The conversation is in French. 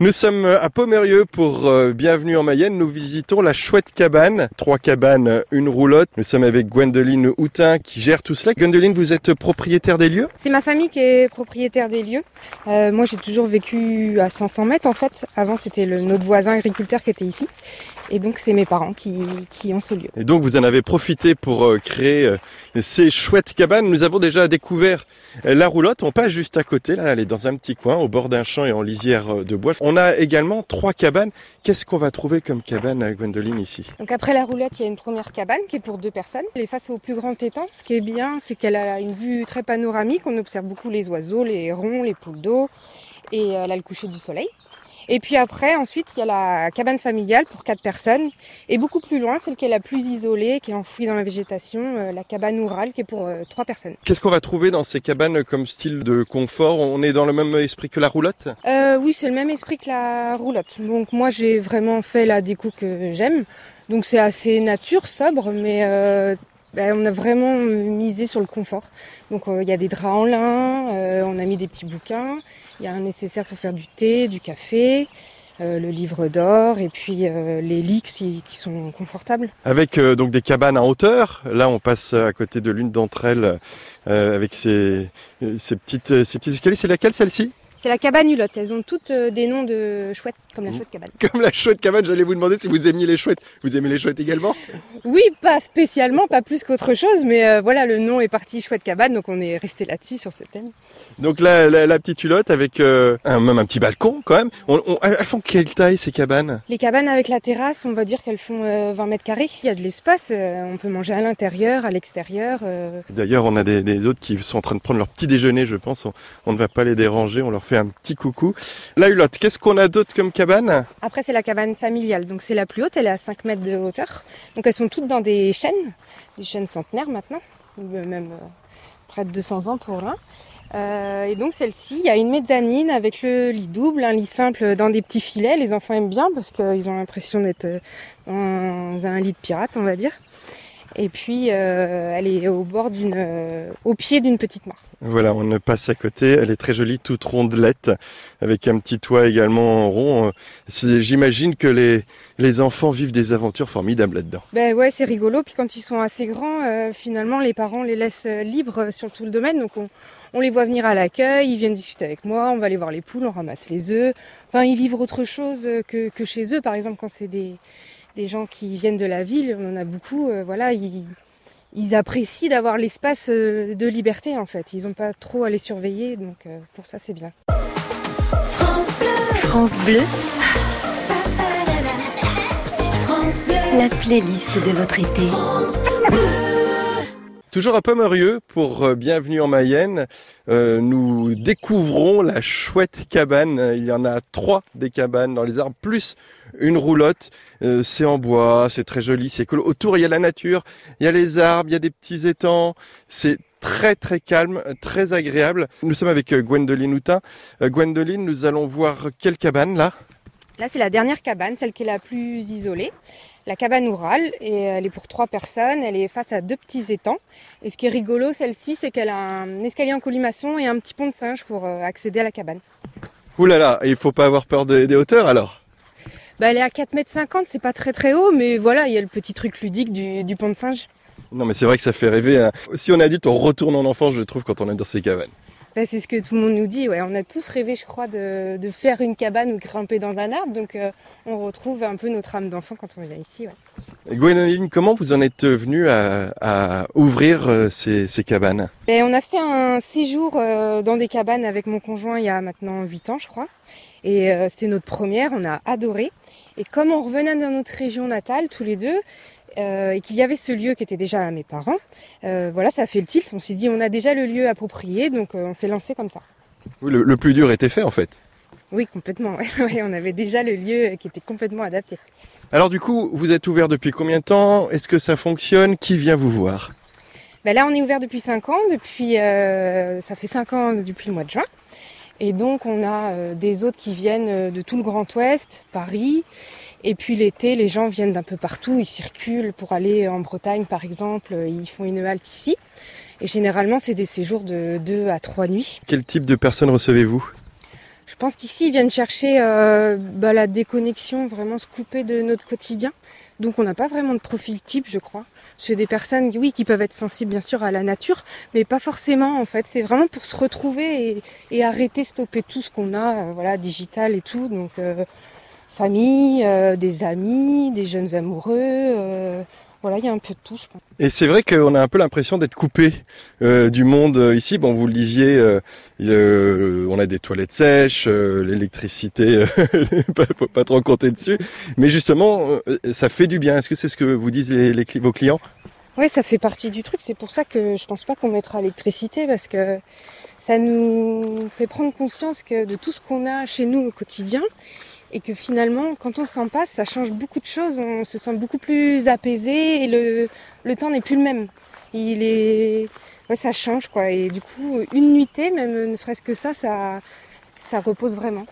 Nous sommes à Pomerieux pour euh, Bienvenue en Mayenne. Nous visitons la chouette cabane. Trois cabanes, une roulotte. Nous sommes avec Gwendoline Houtin qui gère tout cela. Gwendoline, vous êtes propriétaire des lieux? C'est ma famille qui est propriétaire des lieux. Euh, moi, j'ai toujours vécu à 500 mètres en fait. Avant, c'était le, notre voisin agriculteur qui était ici. Et donc, c'est mes parents qui, qui ont ce lieu. Et donc, vous en avez profité pour euh, créer euh, ces chouettes cabanes. Nous avons déjà découvert euh, la roulotte. On passe juste à côté. Là, elle est dans un petit coin, au bord d'un champ et en lisière euh, de bois. On a également trois cabanes. Qu'est-ce qu'on va trouver comme cabane à Gwendoline ici Donc, après la roulette, il y a une première cabane qui est pour deux personnes. Elle est face au plus grand étang. Ce qui est bien, c'est qu'elle a une vue très panoramique. On observe beaucoup les oiseaux, les hérons, les poules d'eau. Et elle a le coucher du soleil. Et puis après, ensuite, il y a la cabane familiale pour quatre personnes. Et beaucoup plus loin, celle qui est la plus isolée, qui est enfouie dans la végétation, euh, la cabane ourale, qui est pour euh, trois personnes. Qu'est-ce qu'on va trouver dans ces cabanes comme style de confort? On est dans le même esprit que la roulotte? Euh, oui, c'est le même esprit que la roulotte. Donc moi, j'ai vraiment fait la déco que j'aime. Donc c'est assez nature, sobre, mais euh, ben, on a vraiment misé sur le confort. Donc euh, il y a des draps en lin, euh, on a mis des petits bouquins, il y a un nécessaire pour faire du thé, du café, euh, le livre d'or et puis euh, les lits qui, sont confortables. Avec euh, donc des cabanes en hauteur. Là, on passe à côté de l'une d'entre elles euh, avec ces, ces petites ces petits escaliers. C'est laquelle celle-ci? C'est la cabane hulotte. Elles ont toutes euh, des noms de chouettes, comme la chouette cabane. Comme la chouette cabane, j'allais vous demander si vous aimiez les chouettes. Vous aimez les chouettes également? Oui, pas spécialement, pas plus qu'autre chose, mais euh, voilà, le nom est parti chouette cabane, donc on est resté là-dessus sur ce thème. Donc là, la, la petite hulotte avec euh, un, même un petit balcon quand même. On, on- elles font quelle taille ces cabanes? Les cabanes avec la terrasse, on va dire qu'elles font euh, 20 mètres carrés. Il y a de l'espace, on peut manger à l'intérieur, à l'extérieur. D'ailleurs, on a des, des autres qui sont en train de prendre leur petit déjeuner, je pense. On, on ne va pas les déranger, on leur fait un petit coucou. La hulotte, qu'est-ce qu'on a d'autre comme cabane? Après, c'est la cabane familiale, donc c'est la plus haute, elle est à 5 mètres de hauteur. Donc elles sont toutes dans des chênes, des chênes centenaires maintenant, même euh, près de 200 ans pour l'un. Euh, et donc celle-ci, il y a une mezzanine avec le lit double, un lit simple dans des petits filets. Les enfants aiment bien parce qu'ils ont l'impression d'être euh, dans un lit de pirate, on va dire. Et puis euh, elle est au bord d'une, euh, au pied d'une petite mare. Voilà, on passe à côté. Elle est très jolie, toute rondelette, avec un petit toit également en rond. Euh, J'imagine que les, les enfants vivent des aventures formidables là-dedans. Ben ouais, c'est rigolo. Puis quand ils sont assez grands, euh, finalement, les parents les laissent euh, libres euh, sur tout le domaine. Donc on, on les voit venir à l'accueil, ils viennent discuter avec moi, on va aller voir les poules, on ramasse les œufs. Enfin, ils vivent autre chose que, que chez eux. Par exemple, quand c'est des, des gens qui viennent de la ville, on en a beaucoup, euh, voilà, ils, ils apprécient d'avoir l'espace euh, de liberté en fait. Ils n'ont pas trop à les surveiller, donc euh, pour ça c'est bien. France Bleu, France Bleu, France Bleu, la playlist de votre été. France Toujours à Pomerieux pour euh, Bienvenue en Mayenne. Euh, nous découvrons la chouette cabane. Il y en a trois des cabanes dans les arbres, plus une roulotte. Euh, c'est en bois, c'est très joli, c'est cool. Autour, il y a la nature, il y a les arbres, il y a des petits étangs. C'est très très calme, très agréable. Nous sommes avec Gwendoline Houtin. Gwendoline, nous allons voir quelle cabane là? Là, c'est la dernière cabane, celle qui est la plus isolée. La cabane ourale, et elle est pour trois personnes. Elle est face à deux petits étangs. Et ce qui est rigolo, celle-ci, c'est qu'elle a un escalier en colimaçon et un petit pont de singe pour euh, accéder à la cabane. Ouh là là, il faut pas avoir peur des, des hauteurs alors? Bah, elle est à 4,50 mètres, c'est pas très très haut, mais voilà, il y a le petit truc ludique du, du pont de singe. Non mais c'est vrai que ça fait rêver. hein. Si on est adulte, on retourne en enfance, je trouve, quand on est dans ces cabanes. Bah, c'est ce que tout le monde nous dit. Ouais. On a tous rêvé, je crois, de, de faire une cabane ou de grimper dans un arbre. Donc, euh, on retrouve un peu notre âme d'enfant quand on vient ici. Ouais. Gwendoline, comment vous en êtes venue à, à ouvrir euh, ces, ces cabanes? Ben, on a fait un séjour euh, dans des cabanes avec mon conjoint il y a maintenant 8 ans, je crois. Et c'était notre première, on a adoré. Et comme on revenait dans notre région natale, tous les deux, euh, et qu'il y avait ce lieu qui était déjà à mes parents, euh, voilà, ça a fait le tilt. On s'est dit, on a déjà le lieu approprié, donc euh, on s'est lancé comme ça. Oui, le, le plus dur était fait en fait. Oui, complètement. ouais. On avait déjà le lieu qui était complètement adapté. Alors du coup, vous êtes ouvert depuis combien de temps? Est-ce que ça fonctionne? Qui vient vous voir? Ben là, on est ouvert depuis 5 ans. Depuis, ça fait 5 ans depuis le mois de juin. Et donc, on a euh, des hôtes qui viennent euh, de tout le Grand Ouest, Paris. Et puis l'été, les gens viennent d'un peu partout. Ils circulent pour aller en Bretagne, par exemple. Ils font une halte ici. Et généralement, c'est des séjours de 2 à 3 nuits. Quel type de personnes recevez-vous? Je pense qu'ici, ils viennent chercher euh, bah, la déconnexion, vraiment se couper de notre quotidien. Donc on n'a pas vraiment de profil type, je crois. C'est des personnes, oui, qui peuvent être sensibles bien sûr à la nature, mais pas forcément en fait. C'est vraiment pour se retrouver et, arrêter, stopper tout ce qu'on a, euh, voilà, digital et tout. Donc euh, famille, des amis, des jeunes amoureux. Voilà, il y a un peu de tout, je pense. Et c'est vrai qu'on a un peu l'impression d'être coupé euh, du monde euh, ici. Bon, vous le disiez, euh, on a des toilettes sèches, euh, l'électricité, pas, faut pas trop compter dessus. Mais justement, ça fait du bien. Est-ce que c'est ce que vous disent les, les cli- vos clients? Ouais, ça fait partie du truc. C'est pour ça que je pense pas qu'on mettra l'électricité parce que ça nous fait prendre conscience que de tout ce qu'on a chez nous au quotidien et que finalement, quand on s'en passe, ça change beaucoup de choses. On se sent beaucoup plus apaisé et le, temps n'est plus le même. Il est, ça change quoi. Et du coup, une nuitée, même ne serait-ce que ça, ça repose vraiment.